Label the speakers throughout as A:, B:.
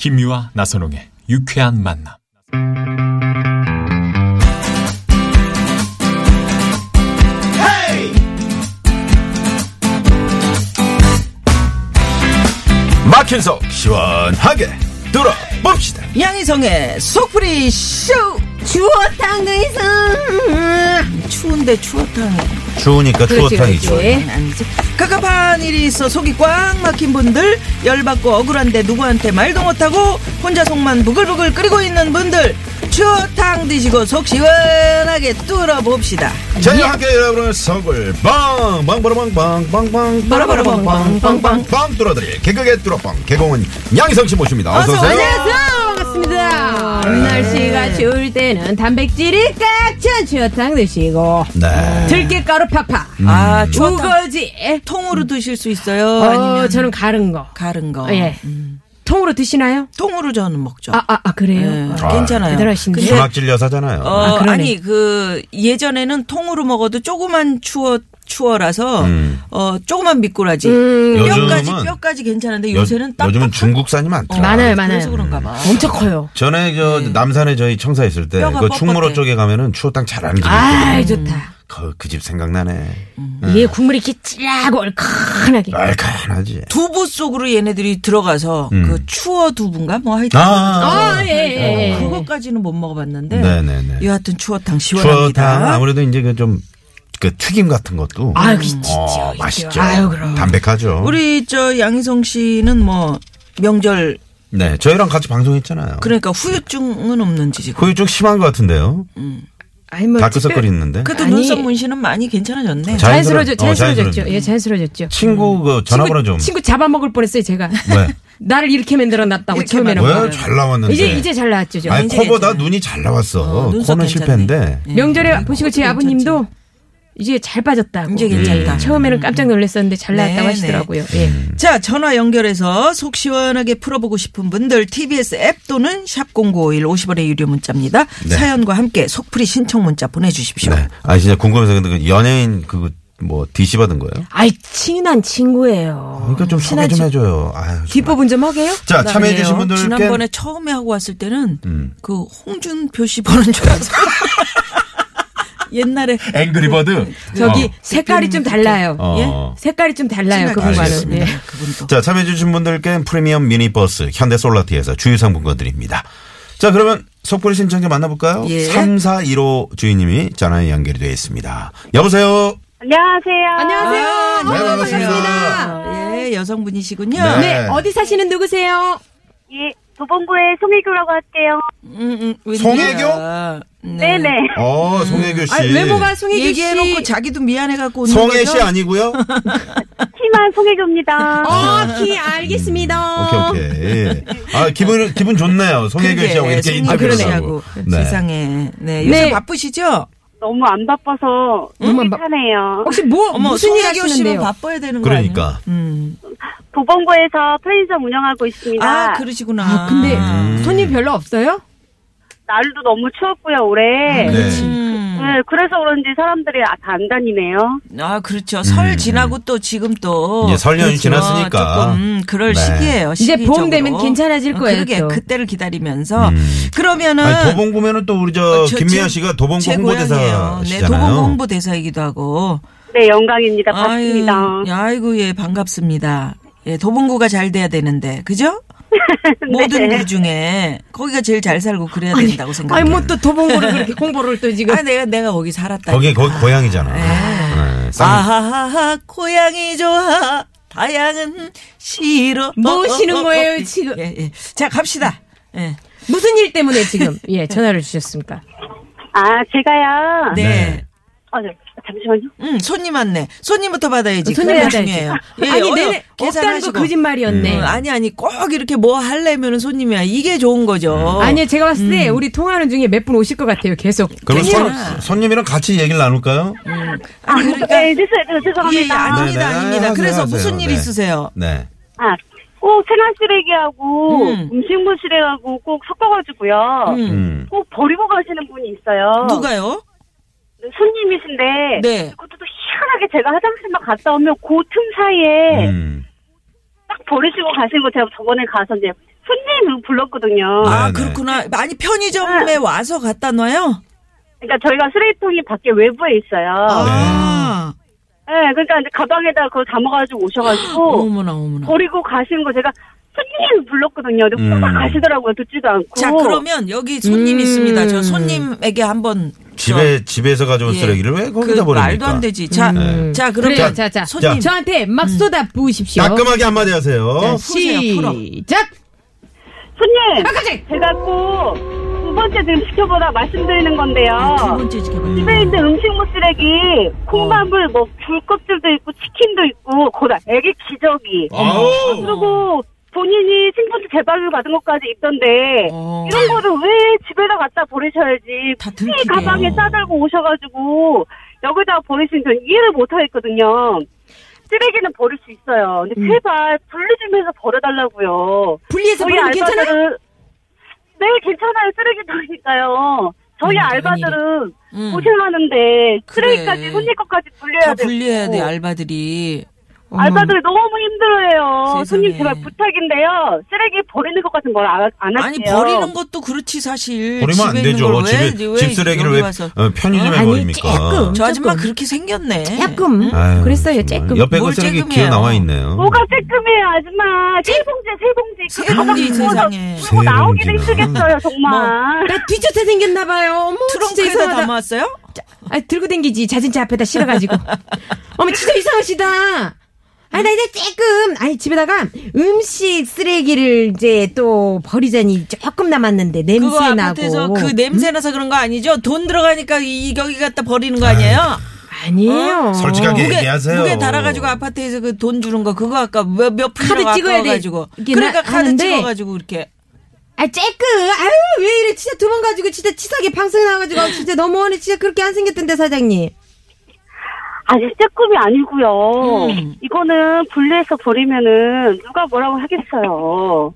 A: 김미화 나선홍의 유쾌한 만남.
B: 막힌 속 시원하게 뚫어봅시다.
C: 양희성의 속풀이 쇼 추어탕도 있어 추운데 추어탕
B: 추우니까 추어탕이죠.
C: 아니지 갑갑한 일이 있어 속이 꽉 막힌 분들 열받고 억울한데 누구한테 말도 못하고 혼자 속만 부글부글 끓이고 있는 분들 추어탕 드시고 속 시원하게 뚫어봅시다
B: 저희와 함께 여러분의 속을 빵빵바라빵빵빵빵
C: 빠라바라빵빵빵빵
B: 빵 뚫어드릴 개그의 뚫어빵 개공은 양희성 씨 모십니다. 어서
C: 어서
B: 오세요.
D: 반갑습니다. 날씨가 추울 때는 단백질이 꽉 찬 추어탕 드시고
B: 네.
D: 들깨가루 팍팍 아두
C: 추어탕
D: 가지.
C: 통으로 드실 수 있어요
D: 어,
C: 아니면
D: 저는 가른 거.
C: 가른 거
D: 예. 통으로 드시나요?
C: 통으로 저는 먹죠
D: 아, 아, 아 그래요?
C: 예,
D: 아,
C: 괜찮아요
D: 대단하신데.
C: 근데
B: 수막질 여사잖아요.
C: 어,
D: 아, 그러네.
C: 아니 그 예전에는 통으로 먹어도 조그만 추어 추어라서
B: 음.
C: 어 조그만 미꾸라지
D: 음,
C: 뼈까지
B: 요즘은-
C: 뼈까지 괜찮은데
B: 요-
C: 요새는 딱
B: 요즘은 중국산이 많더라.
D: 많아요, 많아요.
C: 그래서 그런가 봐.
D: 엄청 커요.
B: 전에 저 남산에 저희 청사 있을 때
C: 뼈가
B: 그 충무로
C: 뻣뻣해.
B: 쪽에 가면은 추어탕 잘하는 집이
D: 아. 좋다.
B: 그 집 생각나네.
D: 이게 국물이 이렇게 찌하고 얼큰하게.
B: 알칸하지.
C: 두부 속으로 얘네들이 들어가서
B: 음.
C: 그 추어 두부인가 뭐 하여튼
B: 아,
D: 아, 예, 예, 예.
C: 그거까지는 못 먹어봤는데
B: 네네네.
C: 여하튼 추어탕 시원합니다.
B: 추어탕 아무래도 이제 그 좀 그 튀김 같은 것도
D: 아유, 진짜.
B: 어, 맛있죠.
D: 아유, 그럼.
B: 담백하죠.
C: 우리 저 양희성 씨는 뭐 명절
B: 네, 저희랑 같이 방송했잖아요.
C: 그러니까 후유증은 없는지 지금.
B: 그게 좀 심한 것 같은데요.
D: 아니, 뭐.
B: 다크서클있는데
C: 그래도
D: 아니.
C: 눈썹 문신은 많이 괜찮아졌네.
B: 자-
D: 자연스러워졌,
B: 자연스러워- 어,
D: 자연스러워졌죠. 예, 자연스러워졌죠.
B: 친구 그 전화번호 좀.
D: 친구 잡아먹을 뻔했어요, 제가.
B: 왜?
D: 나를 이렇게 만들어 놨다고
C: 이렇게
D: 처음에는.
C: 만들어.
B: 왜잘 나왔는데?
D: 이제 이제 잘 나왔죠. 저.
B: 아니 코보다
C: 괜찮아요.
B: 눈이 잘 나왔어.
C: 어,
B: 코는
C: 괜찮네.
B: 실패인데.
C: 예.
D: 명절에 보시고 제 아버님도 이제 잘 빠졌다고.
C: 이제 괜찮다.
D: 예, 처음에는 깜짝 놀랐었는데 잘 나왔다고
C: 네,
D: 하시더라고요.
B: 음.
D: 예.
C: 자, 전화 연결해서 속 시원하게 풀어보고 싶은 분들 TBS 앱 또는 샵 0951 50원의 유료 문자입니다.
B: 네.
C: 사연과 함께 속풀이 신청 문자 보내주십시오.
B: 네. 아 진짜 궁금해서 근데 그 연예인 그거 뭐 DC 받은 거예요?
D: 아이 친한 친구예요.
B: 그러니까 좀 소개 좀 해줘요. 아유.
D: 뒷부분 좀 하게요?
B: 자 참여해주신 분들께
C: 지난번에 처음에 하고 왔을 때는
B: 음.
C: 그 홍준표 씨 보는 줄 알았어. 옛날에
B: 앵그리버드.
D: 저기
B: 어.
D: 색깔이 좀 달라요.
B: 어.
D: 예? 색깔이 좀 달라요. 그분과는. 예.
C: 그분도.
B: 자, 참여해주신 분들께 프리미엄 미니버스 현대 솔라티에서 주유상품권 드립니다. 자, 그러면 속보리 신청자 만나볼까요?
C: 예.
B: 3415 주인님이 전화에 연결이 되어 있습니다. 여보세요?
E: 안녕하세요.
D: 안녕하세요.
B: 네, 반갑습니다.
C: 아, 예, 여성분이시군요.
B: 네.
D: 네, 어디 사시는 누구세요?
E: 예, 도봉구의 송혜교라고 할게요.
C: 음, 음.
B: 송혜교?
C: 네.
E: 네네.
B: 어, 송혜교 씨.
D: 아, 외모가 송혜교 씨.
C: 얘기해놓고 자기도 미안해갖고
B: 송혜
C: 거죠?
B: 씨 아니고요?
E: 키만 송혜교입니다.
D: 어, 키 알겠습니다.
B: 오케이, 오케이. 아, 기분, 기분 좋네요. 송혜교
C: 그러게,
B: 씨하고 이렇게
C: 송혜교
B: 인터뷰를
C: 하고.
B: 네.
C: 세상에. 네, 요새
D: 네.
C: 바쁘시죠?
E: 너무 안 바빠서
D: 너무 안 바-
E: 괜찮아요.
D: 혹시 뭐
C: 어머,
D: 무슨 일
C: 송혜교 씨는
D: 하시는데요?
C: 바빠야 되는 거 아니에요?
B: 그러니까.
C: 음.
E: 도봉구에서 편의점 운영하고 있습니다.
C: 아, 그러시구나.
D: 아, 근데
B: 음.
D: 손님 별로 없어요?
E: 날도 너무 추웠고요, 올해.
B: 네.
C: 음.
E: 네, 그래서 그런지 사람들이 다 안 다니네요.
C: 아, 그렇죠. 설 지나고 또 지금 또.
B: 음. 이제 설 연휴
C: 그렇죠.
B: 지났으니까.
C: 조금, 음, 그럴
B: 네.
C: 시기예요
D: 이제 봄
C: 시기적으로.
D: 되면 괜찮아질
C: 어,
D: 거예요,
C: 그러게,
D: 또.
C: 그때를 기다리면서.
B: 음.
C: 그러면은.
B: 아니, 도봉구면은 또 우리 저,
C: 어, 저-
B: 김미아
C: 제-
B: 씨가 도봉구
C: 제 고향이에요. 네,
B: 홍보대사시잖아요.
C: 도봉구 홍보대사이기도 하고.
E: 네, 영광입니다. 반갑습니다.
C: 아유, 아이고, 예, 반갑습니다. 예, 도봉구가 잘 돼야 되는데, 그죠? 모든 구 중에 거기가 제일 잘 살고 그래야 된다고 생각해요.
D: 아니, 뭐 또 도봉구를 그렇게 홍보를 또 지금.
C: 아, 내가 내가 거기 살았다.
B: 거기, 거기 고향이잖아. 네, 쌍-
C: 아하하하 고향이 좋아 다양은 싫어
D: 뭐 하시는 거예요, 지금?
C: 예, 예. 자 갑시다 예.
D: 무슨 일 때문에 지금, 예, 전화를 주셨습니까?
E: 아, 제가요.
C: 네.
B: 네.
E: 어, 네. 잠시만요.
C: 응, 손님 왔네. 손님부터 받아야지.
D: 손님 받아야지.
C: 중요해요. 예,
D: 아니
C: 어여-
D: 내내 없다는 거
C: 계산하시고.
D: 거짓말이었네.
C: 응, 아니 아니 꼭 이렇게 뭐 하려면 손님이야. 이게 좋은 거죠.
D: 아니요, 제가 봤을 때 우리 통화하는 중에 몇 분 오실 것 같아요, 계속.
B: 그럼 손. 손님이랑 같이 얘기를 나눌까요?
E: 아,
C: 그러니까-
E: 네, 됐어요. 네,
C: 예, 예,
E: 죄송합니다.
C: 아닙니다,
B: 네, 네,
C: 아닙니다.
B: 하세요,
C: 그래서
B: 하세요.
C: 무슨 일
B: 네.
C: 있으세요?
B: 네.
E: 아, 꼭 생활 쓰레기하고
C: 음.
E: 음 식물 쓰레기하고 꼭 섞어가지고요.
C: 음.
B: 음.
E: 꼭 버리고 가시는 분이 있어요.
C: 누가요?
E: 네, 손님이신데
C: 네.
E: 그것도 또 희한하게 제가 화장실만 갔다 오면 그 틈 사이에
B: 음.
E: 딱 버리시고 가신 거 제가 저번에 가서 이제 손님 불렀거든요.
C: 아,
B: 네, 네.
C: 그렇구나. 아니, 편의점에 와서 갖다 놔요?
E: 그러니까 저희가 쓰레기통이 밖에 외부에 있어요.
C: 아.
E: 네, 그러니까 이제 가방에다 그걸 담아가지고 오셔가지고
C: 어머나, 어머나.
E: 버리고 가신 거 제가 손님 불렀거든요. 근데
B: 음.
E: 후딱 가시더라고요. 듣지도 않고.
C: 자, 그러면 여기 손님
D: 음.
C: 있습니다. 저 손님에게 한번.
B: 집에, 집에서 가져온
C: 예.
B: 쓰레기를
C: 왜그
B: 거기다 버립니까?
C: 말도 안 되지. 자,
B: 네.
C: 자, 그럼
D: 그래요, 자, 자.
C: 손님.
D: 저한테 막 쏟아 부으십시오.
B: 따끔하게 한마디 하세요.
C: 네. 푸세요, 풀어.
D: 시작!
E: 손님,
D: 아, 깜짝!
E: 제가 꼭 두 번째 지금 지켜보다 말씀드리는 건데요.
C: 아, 두 번째 지켜봐.
E: 집에 있는 음식물 쓰레기, 콩나물, 뭐, 굴 껍질도 있고, 치킨도 있고, 거다 애기 기저귀.
B: 아우.
E: 그리고 본인이 신분증 재발급 받은 것까지 있던데,
C: 어.
E: 이런 거를 왜 집에다 갖다 버리셔야지.
C: 다
E: 굳이. 가방에 싸들고 오셔가지고, 여기다 버리시는 전 이해를 못 하겠거든요. 쓰레기는 버릴 수 있어요. 근데
C: 음.
E: 제발 분리 좀 해서 버려달라고요.
D: 분리해서
E: 저희
D: 버리면?
E: 알바들은 네 괜찮아요 쓰레기통이니까요. 저희
C: 음,
E: 알바들은
C: 음.
E: 고생하는데. 쓰레기까지 손님 것까지 분리해야
C: 다
E: 되고
C: 분리해야 돼, 알바들이.
E: 알바들이 너무 힘들어해요.
C: 세상에.
E: 손님 제발 부탁인데요. 쓰레기 버리는 것 같은 걸안 할게요.
C: 아니, 버리는 것도 그렇지, 사실.
B: 버리면 안
C: 집에 있는
B: 되죠.
C: 걸 왜,
B: 집에,
C: 왜
B: 집 쓰레기를
C: 여기
B: 왜
C: 와서.
B: 어, 편의점에
D: 아니,
B: 버립니까?
D: 조금.
C: 저 아줌마
D: 조금.
C: 그렇게 생겼네.
D: 조금.
B: 아유,
D: 그랬어요,
B: 정말.
D: 조금.
B: 옆에 거
C: 뭘
B: 쓰레기
C: 쬐끔해요.
B: 기어 나와 있네요.
E: 뭐가 쬐끔해요 아줌마. 세 봉지 세 봉지.
C: 그세
E: 가방
C: 봉지
E: 구워서
C: 세상에.
E: 들고
B: 세
E: 나오기도
B: 봉지나.
E: 힘들겠어요 정말.
D: 나 뒤쫓아 생겼나봐요. 어머, 진짜
C: 트렁크에다
D: 이상하다.
C: 담았어요?
D: 아, 들고 댕기지. 자전차 앞에다 실어가지고. 어머, 진짜 이상하시다. 아니, 나 이제 조금, 아니, 집에다가 음식 쓰레기를 이제 또 버리자니 조금 남았는데,
C: 그거
D: 냄새 나고.
C: 아파트에서 그 냄새 나서 그런 거 아니죠? 돈 들어가니까 이 여기 갖다 버리는 거 아니에요?
D: 아니에요.
B: 솔직하게
C: 무게
B: 얘기하세요.
C: 무게 달아가지고 아파트에서 그 돈 주는 거 그거 아까 몇 몇
D: 카드
C: 풀려
D: 찍어야 돼.
C: 아까워가지고
D: 이게
C: 그러니까
D: 나-
C: 카드
D: 하는데
C: 찍어가지고 이렇게
D: 아, 쬐끔. 아유, 왜 이래. 진짜 두 번 가지고 진짜 치사하게 방송에 나와가지고 아, 진짜 너무하네. 진짜 그렇게 안 생겼던데, 사장님.
E: 아니 쬐끔이 아니고요.
C: 음.
E: 이거는 분리해서 버리면은 누가 뭐라고 하겠어요.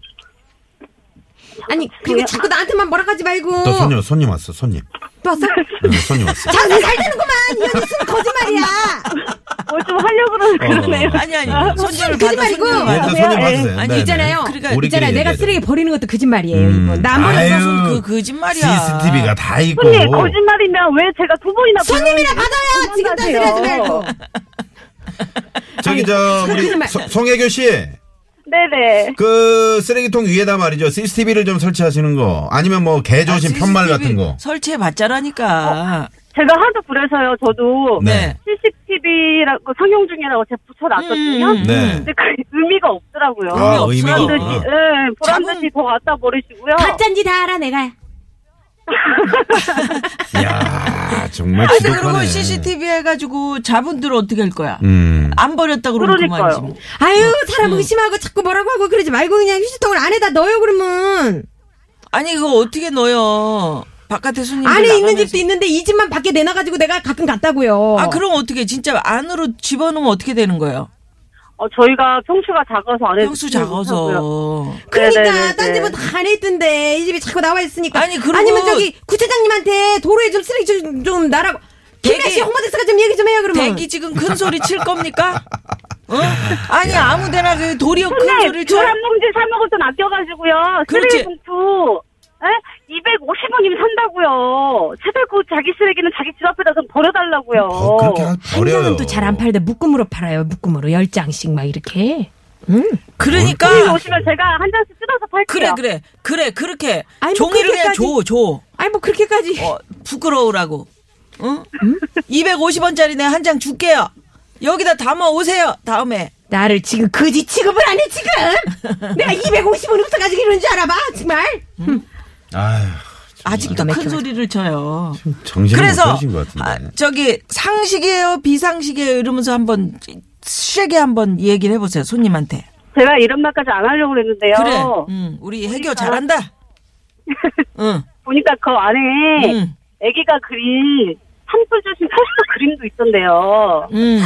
D: 아니, 그리고 자꾸 나한테만 뭐라 하지 말고.
B: 또 손님, 손님 왔어, 손님.
D: 또 왔어?
B: 네, 손님 왔어.
D: 장사 잘 되는구만. 이거 무슨 거짓말이야.
E: 하려고 그러는 그러네요.
C: 아니 아니 받아
D: 말고.
C: 손님을
B: 네, 손님
E: 예.
B: 받으세요.
C: 아니,
B: 네, 네.
D: 있잖아요.
C: 그러니까
D: 있잖아요. 내가
B: 얘기하죠.
D: 쓰레기 버리는 것도 거짓말이에요.
B: 음.
D: 이거. 나 버리
B: 아유,
C: 그 거짓말이야.
B: CCTV가 다 있고.
E: 손님 거짓말이면 왜 제가 두 번이나
D: 손님이라
E: 불러요?
D: 받아요. 지금 딴소리 하지 말고.
B: 저기, 저, 우리 송혜교 씨.
E: 네네.
B: 그 쓰레기통 위에다 말이죠. CCTV를 좀 설치하시는 거. 아니면 뭐 개조심
C: 아,
B: 편말 같은 거.
C: 설치해 봤자라니까.
E: 제가 하도 그래서요. 저도
B: 네.
E: CCTV라고 상용 중이라고 제가 붙여놨거든요.
C: 음,
B: 네.
E: 근데 그 의미가 없더라고요.
B: 아,
C: 의미
B: 의미가.
E: 보란 듯이,
B: 없구나.
E: 예, 보란. 듯이 더 갖다 버리시고요.
D: 가짠지 다 알아 내가.
B: 이야, 정말
C: 아니
B: 지독하네.
C: 그리고 CCTV 해가지고 자분들 어떻게 할 거야?
B: 음.
C: 안 버렸다 그러면
E: 그러니까요.
C: 그만이지. 뭐.
D: 아유 사람 의심하고 자꾸 뭐라고 하고 그러지 말고 그냥 휴지통을 안에다 넣어요 그러면.
C: 아니 그거 어떻게 넣어요? 바깥에 손님들
D: 안에 있는
C: 나가면서.
D: 집도 있는데 이 집만 밖에 내놔가지고 내가 가끔 갔다고요.
C: 아 그럼 어떻게 진짜 안으로 집어넣으면 어떻게 되는 거예요?
E: 어, 저희가 평수가 작아서 안에
C: 평수. 작아서.
D: 그러니까
E: 네네네네.
D: 딴 집은 다 안에 있던데 이 집이 자꾸 나와 있으니까.
C: 아니, 그리고-
D: 아니면 저기 구체장님한테 도로에 좀 쓰레기 좀, 좀 나라고. 김혜 씨
C: 대기-
D: 홍보대사가 좀 얘기 좀 해요 그러면.
C: 대기 지금 큰 소리 칠 겁니까? 어? 아니 아무데나 그 도리어 큰 소리를 쳐.
E: 귤한 봉지 사 먹을 돈 아껴가지고요.
C: 그렇지.
E: 쓰레기 봉투. 에? 250원이면 산다고요. 제발 그 자기 쓰레기는 자기 집 앞에다 좀 버려달라고요.
B: 어, 그렇게 하-
D: 한
B: 버려요.
D: 장은 또 잘 안 팔대 묶음으로 팔아요 묶음으로 열 장씩 막 이렇게.
C: 그러니까
E: 손님 오시면 제가 한 잔씩 뜯어서
C: 그래
E: 팔게요.
C: 그래 그래 그렇게
D: 아니, 뭐
C: 종이를 그냥 줘 줘.
D: 아니 뭐 그렇게까지.
C: 어, 부끄러우라고. 응? 250원짜리 내 한 장 줄게요. 여기다 담아 오세요. 다음에.
D: 나를 지금 거지 취급을 안 해 지금. 내가 250원 없어가지고 이러는 줄 알아봐 정말.
B: 아휴,
C: 아직도 큰. 소리를 쳐요.
B: 정신을 못
C: 그래서
B: 것 같은데.
C: 아, 저기 상식이에요, 비상식이에요 이러면서 한번 세게 한번 얘기를 해보세요 손님한테.
E: 제가 이런 말까지 안 하려고 그랬는데요.
C: 그래, 응, 우리 해교 잘한다. 응,
E: 보니까 그 안에
C: 응,
E: 아기가 그린 산불 조심 포스터 그림도 있던데요.
C: 응.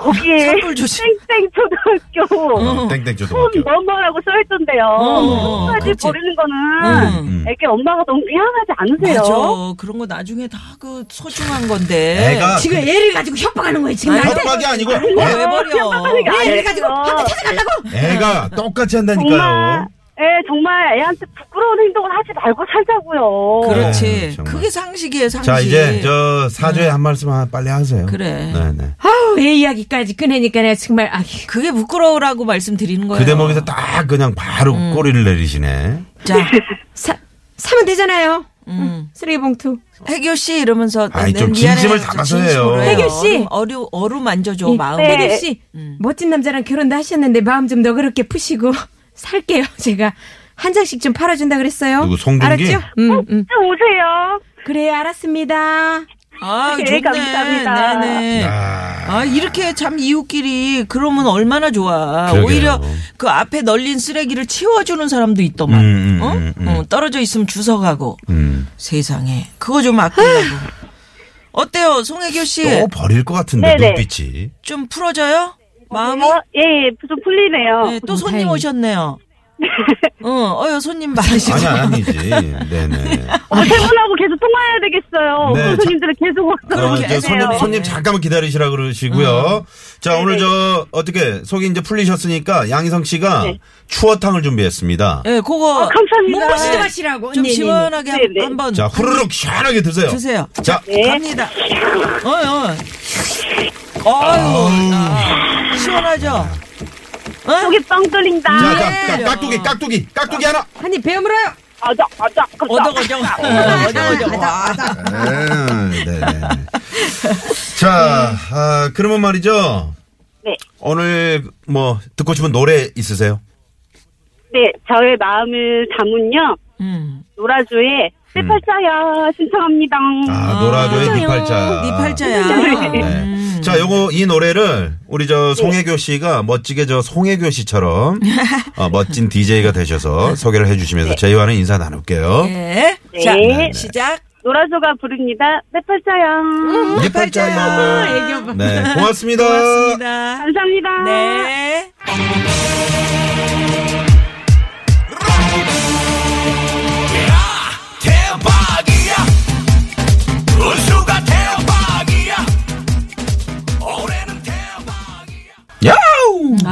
E: 거기에
C: 산불 조심.
E: 땡땡 초등학교
B: 어, 땡땡
E: 손
B: 초등학교.
E: 뭐뭐라고 써있던데요.
C: 어,
E: 끝까지
C: 그렇지.
E: 버리는 거는
B: 음.
E: 애기 엄마가 너무 미안하지 않으세요?
C: 맞아. 그런 거 나중에 다 그 소중한 건데.
B: 애가
D: 지금 애를 가지고 협박하는 거예요 지금 나한테.
B: 협박이 아니고
C: 왜 버려?
E: 협박하는 게
D: 애를
E: 아니에요.
D: 가지고 한테 찾아가려고.
B: 애가 똑같이
E: 정말,
B: 한다니까요.
E: 예, 정말 애한테 부끄러운 행동을 하지 말고 살자고요.
C: 그렇지.
B: 네, 정말.
C: 그게 상식이에요, 상식.
B: 자 이제 저 사죄 한 말씀 만 빨리 하세요.
C: 그래.
B: 네네.
D: 아우 애 이야기까지 꺼내니까 내가 정말 아
C: 그게 부끄러우라고 말씀드리는 거예요.
B: 그 대목에서 딱 그냥 바로
C: 음.
B: 꼬리를 내리시네.
C: 자,
D: 사, 사면 되잖아요.
C: 음.
D: 쓰레기 봉투.
C: 해교 씨 이러면서
B: 아이,
C: 네,
B: 좀
C: 미안해요.
B: 진심을
C: 좀
B: 담아서 해요.
C: 진심으로.
D: 해교 씨.
C: 어루 어루, 어루 만져줘
D: 예,
C: 마음.
E: 네.
D: 혜교 씨
C: 음.
D: 멋진 남자랑 결혼도 하셨는데 마음 좀 너그럽게 푸시고 살게요. 제가 한 장씩 좀 팔아준다 그랬어요.
B: 누구, 송중기?
D: 알았죠? 음, 음.
E: 좀 오세요.
D: 그래 알았습니다.
C: 아,
E: 네,
C: 좋네.
E: 감사합니다.
C: 네네.
B: 아,
C: 아, 이렇게 참 이웃끼리 그러면 얼마나 좋아.
B: 그러게요.
C: 오히려 그 앞에 널린 쓰레기를 치워주는 사람도 있더만.
B: 음, 음,
C: 어?
B: 음, 음.
C: 어, 떨어져 있으면 주워가고.
B: 음.
C: 세상에. 그거 좀 아끼려고. 어때요, 송혜교 씨?
B: 또 버릴 것 같은데
E: 네네.
B: 눈빛이.
C: 좀 풀어져요? 마음이?
E: 어, 예, 예, 좀 풀리네요.
C: 네, 또
D: 음,
C: 손님
D: 다행이다.
C: 오셨네요. 어, 어여 손님 많으시고.
B: 아니 아니지. 네네.
E: 어, 세 분하고 계속 통화해야 되겠어요.
B: 네,
E: 어떤 손님들은 계속
B: 어,
E: 그렇게
B: 저 손님,
E: 하세요.
B: 손님 잠깐만 기다리시라 그러시고요. 자, 오늘 저, 어떻게, 속이 이제 풀리셨으니까 양희성 씨가
E: 네.
B: 추어탕을 준비했습니다.
C: 예, 그거.
E: 어, 감사합니다.
D: 몸보신 좀 하시라고.
C: 좀
D: 네, 네, 네.
C: 시원하게 한-
E: 네, 네.
C: 한번.
B: 자, 후루룩 시원하게 드세요.
C: 드세요.
B: 자,
E: 네.
C: 갑니다. 어, 어. 어유 아, 시원하죠? 어?
E: 속이 뻥 뚫린다.
B: 자,
C: 네.
B: 자, 자, 깍두기, 깍두기, 깍두기 하나.
D: 한입 배워 물어요.
E: 아자, 아자,
C: 어덕어정. 어덕어정. 와.
B: 아, 네네. 자, 아, 그러면 말이죠.
E: 네.
B: 오늘 뭐, 듣고 싶은 노래 있으세요?
E: 네, 저의 마음을 담은요.
C: 음.
E: 노라조의 네 팔자야 신청합니다.
B: 아, 노라조의
D: 맞아요.
B: 니팔자.
C: 네 팔자야.
B: 네.
C: 음.
B: 자, 요거 이 노래를 우리 저 송혜교 씨가 멋지게 저 송혜교 씨처럼 어, 멋진 DJ가 되셔서 소개를 해주시면서 저희와는 인사 나눌게요.
C: 네.
E: 네.
C: 자,
E: 네.
C: 시작.
E: 노라조가 부릅니다. 네 팔자야.
B: 네 팔자야.
D: 애교 봐.
B: 네, 고맙습니다.
C: 고맙습니다.
E: 감사합니다.
C: 네.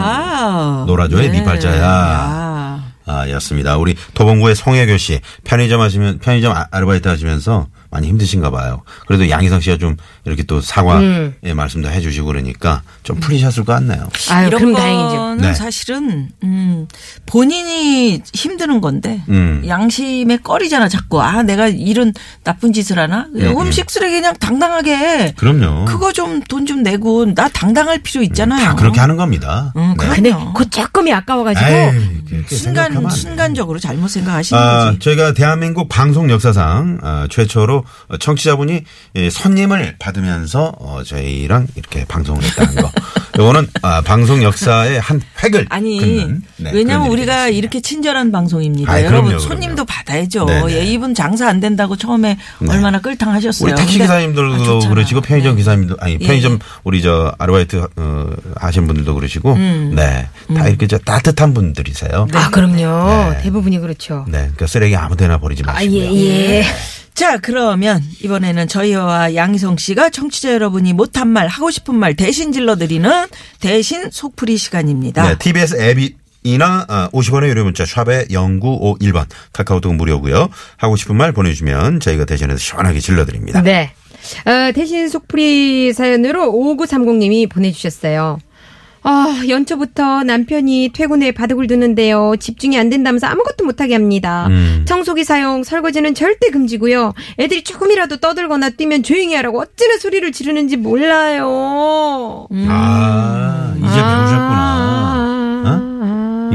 C: 아.
B: 노라조의 네 팔자야.
C: 아.
B: 아, 였습니다. 우리 도봉구의 송혜교 씨 편의점 하시면 편의점 아- 아르바이트 하시면서 많이 힘드신가 봐요. 그래도 양희성 씨가 좀 이렇게 또 사과의 말씀도 해주시고 그러니까 좀 풀리셨을 것 같네요.
D: 아유
C: 이런
D: 그럼
C: 거는
D: 다행이죠.
B: 네.
C: 사실은 음, 본인이 힘드는 건데
B: 음.
C: 양심의 꺼리잖아 자꾸 아 내가 이런 나쁜 짓을 하나
B: 음,
C: 음식 쓰레기 그냥 당당하게 해.
B: 그럼요.
C: 그거 좀돈좀 내고 나 당당할 필요 있잖아요.
B: 다 그렇게 하는 겁니다.
C: 음,
B: 네.
D: 근데
C: 그럼요.
D: 그 조금이 아까워가지고
B: 에이,
C: 순간. 순간적으로 잘못 생각하시는
B: 아,
C: 거지.
B: 저희가 대한민국 방송 역사상 아, 최초로 청취자분이 예, 손님을 받으면서 어, 저희랑 이렇게 방송을 했다는 거. 요거는 아, 방송 역사의 한 획을
C: 아니
B: 네,
C: 왜냐하면
B: 일이
C: 우리가. 이렇게 친절한 방송입니다.
B: 아이,
C: 여러분
B: 그럼요,
C: 손님도
B: 그럼요.
C: 받아야죠.
B: 네네.
C: 예, 이분 장사 안 된다고 처음에 얼마나 끌탕하셨어요.
B: 우리 택시 기사님들도
C: 아.
B: 그러시고 편의점
C: 네.
B: 기사님도 아니
C: 예,
B: 편의점
C: 예.
B: 우리 저 아르바이트 어, 하신 분들도 그러시고
C: 음.
B: 네다 이렇게 저 따뜻한 분들이세요.
D: 아 그럼요.
B: 네.
D: 대부분이 그렇죠.
B: 네, 그러니까 쓰레기 아무데나 버리지
D: 아
B: 마시고요.
D: 예 예.
C: 자, 그러면 이번에는 저희와 양희성 씨가 청취자 여러분이 못한 말, 하고 싶은 말 대신 질러드리는 대신 속풀이 시간입니다.
B: 네, TBS 앱이 이나 아, 50원의 유료 문자 샵에 0951번 카카오톡 무료고요. 하고 싶은 말 보내주시면 저희가 대신해서 시원하게 질러드립니다.
D: 네. 어, 대신 속풀이 사연으로 5930님이 보내주셨어요. 아, 연초부터 남편이 퇴근 후에 바둑을 두는데요. 집중이 안 된다면서 아무것도 못하게 합니다.
B: 음.
D: 청소기 사용, 설거지는 절대 금지고요. 애들이 조금이라도 떠들거나 뛰면 조용히 하라고 어찌나 소리를 지르는지 몰라요.
B: 아 이제 배우셨구나. 어?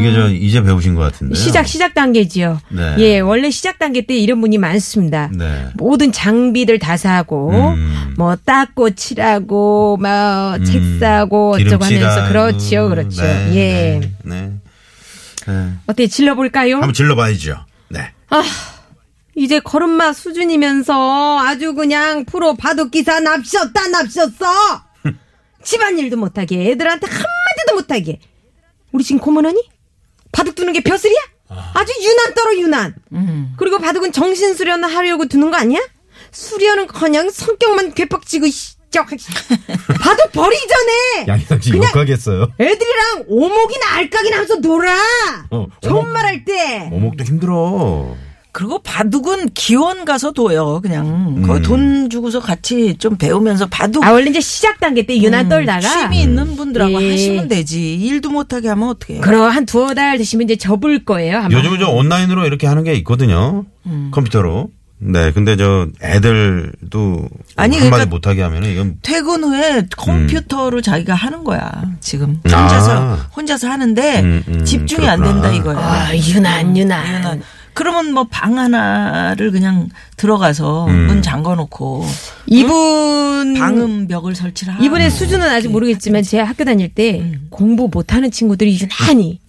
B: 이게 저 이제 배우신 것 같은데.
D: 시작 시작 단계지요.
B: 네.
D: 예, 원래 시작 단계 때 이런 분이 많습니다.
B: 네.
D: 모든 장비들 다 사고
B: 음.
D: 뭐 닦고 칠하고 뭐책
B: 음,
D: 사고 어쩌고 하면서. 그렇지요, 그렇죠.
B: 네,
D: 예.
B: 네. 네. 네.
D: 어떻게 질러 볼까요?
B: 한번 질러 봐야죠. 네.
D: 이제 걸음마 수준이면서 아주 그냥 프로 바둑 기사 납셨다 납셨어. 집안일도 못하게 애들한테 한마디도 못하게. 우리 지금 고문하니? 바둑 두는 게 벼슬이야? 아주 유난 떨어 유난. 그리고 바둑은 정신 수련을 하려고 두는 거 아니야? 수련은 그냥 성격만 괴팍지고 씨, 저, 바둑 버리기 전에
B: 양희상 씨
D: 그냥-
B: 욕하겠어요.
D: 애들이랑 오목이나 알까기나 하면서 놀아.
B: 어,
D: 좋은
B: 오목.
D: 말할 때.
B: 어목도 힘들어.
C: 그리고 바둑은 기원 가서 둬요. 그냥 거기
B: 음.
C: 돈 주고서 같이 좀 배우면서 바둑
D: 아 원래 이제 시작 단계 때 유난
C: 음,
D: 떨다가
C: 취미 있는 분들하고
D: 예.
C: 하시면 되지. 일도 못하게 하면 어떡해.
D: 그럼 한 두어 달 되시면 이제 접을 거예요. 아마.
B: 요즘은 저 온라인으로 이렇게 하는 게 있거든요.
C: 음.
B: 컴퓨터로. 네, 근데 저 애들도
C: 아니,
B: 한마디
C: 그러니까
B: 못하게 하면은 이건
C: 퇴근 후에 컴퓨터로 자기가 하는 거야. 지금
B: 아.
C: 혼자서 혼자서 하는데
B: 음, 음,
C: 집중이 안
B: 그렇구나.
C: 된다 이거야.
D: 아 유난 유난.
C: 유난. 그러면 뭐 방 하나를 그냥 들어가서
B: 음.
C: 문 잠궈 놓고
D: 이분
C: 방음벽을 설치를 하고
D: 이분의 수준은 아직 모르겠지만 제가 학교 다닐 때
C: 음.
D: 공부 못하는 친구들이 유난히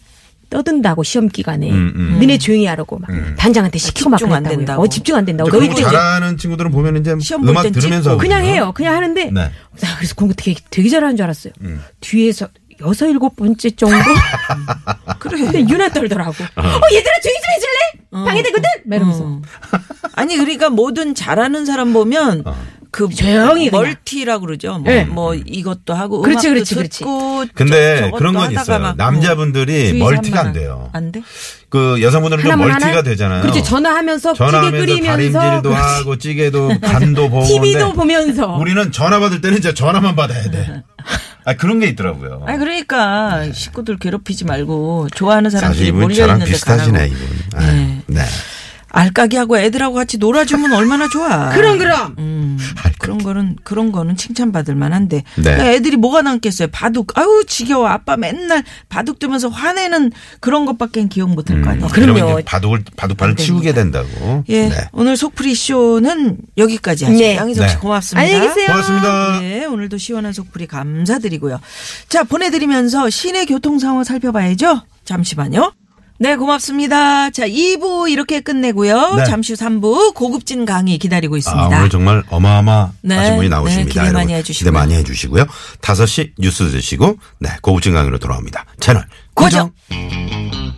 D: 떠든다고 시험 기간에
B: 음, 음.
D: 너네 조용히 하라고 막 단장한테 시키고 막
C: 집중 안. 된다고.
D: 어 집중 안 된다고. 너희 때
B: 잘하는 친구들은 보면 이제
C: 시험 볼
B: 음악
C: 땐
B: 들으면서
C: 찍고.
D: 그냥. 해요. 그냥 하는데
B: 네.
D: 나 그래서 공부 되게 되게 잘하는 줄 알았어요.
B: 음.
D: 뒤에서 여섯 일곱 번째 정도. 그래. 근데 유난 떨더라고. 어 얘들아 조용히 좀 해줄래? 방해되거든. 막 이러면서.
C: 어. 아니 그러니까 뭐든 잘하는 사람 보면
B: 어.
C: 그
D: 조용히 그냥.
C: 멀티라고 그러죠. 뭐,
D: 네.
C: 뭐 이것도 하고
D: 그렇지,
C: 음악도
D: 그렇지, 그렇지.
C: 듣고
B: 근데
C: 저- 저것도
B: 그런 건 있어요.
C: 막
B: 남자분들이
C: 주의
B: 멀티가 안 돼요.
C: 안 돼?
B: 그 여성분들은 좀 멀티가
D: 하나?
B: 되잖아요.
D: 그렇지 전화하면서 찌개
B: 전화하면서
D: 끓이면서
B: 다림질도 하고 찌개도 간도 보고
D: TV도
B: 근데
D: 보면서
B: 우리는 전화 받을 때는 이제 전화만 받아야 돼. 아 그런 게 있더라고요.
C: 아니 그러니까 식구들 괴롭히지 말고 좋아하는 사람들이 몰려 있는데
B: 비슷하시네
C: 가라고.
B: 이분. 아,
C: 네.
B: 네.
C: 알까기하고 애들하고 같이 놀아주면 얼마나 좋아.
D: 그럼 그럼.
C: 음, 그런 거는 그런 거는 칭찬받을 만한데
B: 네.
C: 그러니까 애들이 뭐가 남겠어요 바둑 아유 지겨워 아빠 맨날 바둑 두면서 화내는 그런 것밖엔 기억 못 할 거 아니에요
B: 음, 그러면
D: 그럼요.
B: 이제 바둑을 바둑판을 치우게 된다고.
C: 예
B: 네.
C: 오늘 속풀이 쇼는 여기까지 하죠
D: 네.
C: 양희석 씨
B: 네.
C: 고맙습니다
D: 안녕히 계세요.
B: 고맙습니다.
C: 네 오늘도 시원한 속풀이 감사드리고요 자 보내드리면서 시내 교통 상황 살펴봐야죠 잠시만요 네, 고맙습니다. 자, 2부 이렇게 끝내고요.
B: 네.
C: 잠시 후 3부 고급진 강의 기다리고 아, 있습니다.
B: 아, 오늘 정말 어마어마하신
C: 네.
B: 분이 네, 나오십니다.
C: 기대 많이 해주시고요.
B: 기대 많이 해주시고요. 5시 뉴스 드시고, 네, 고급진 강의로 돌아옵니다. 채널
C: 고정.
B: 고정.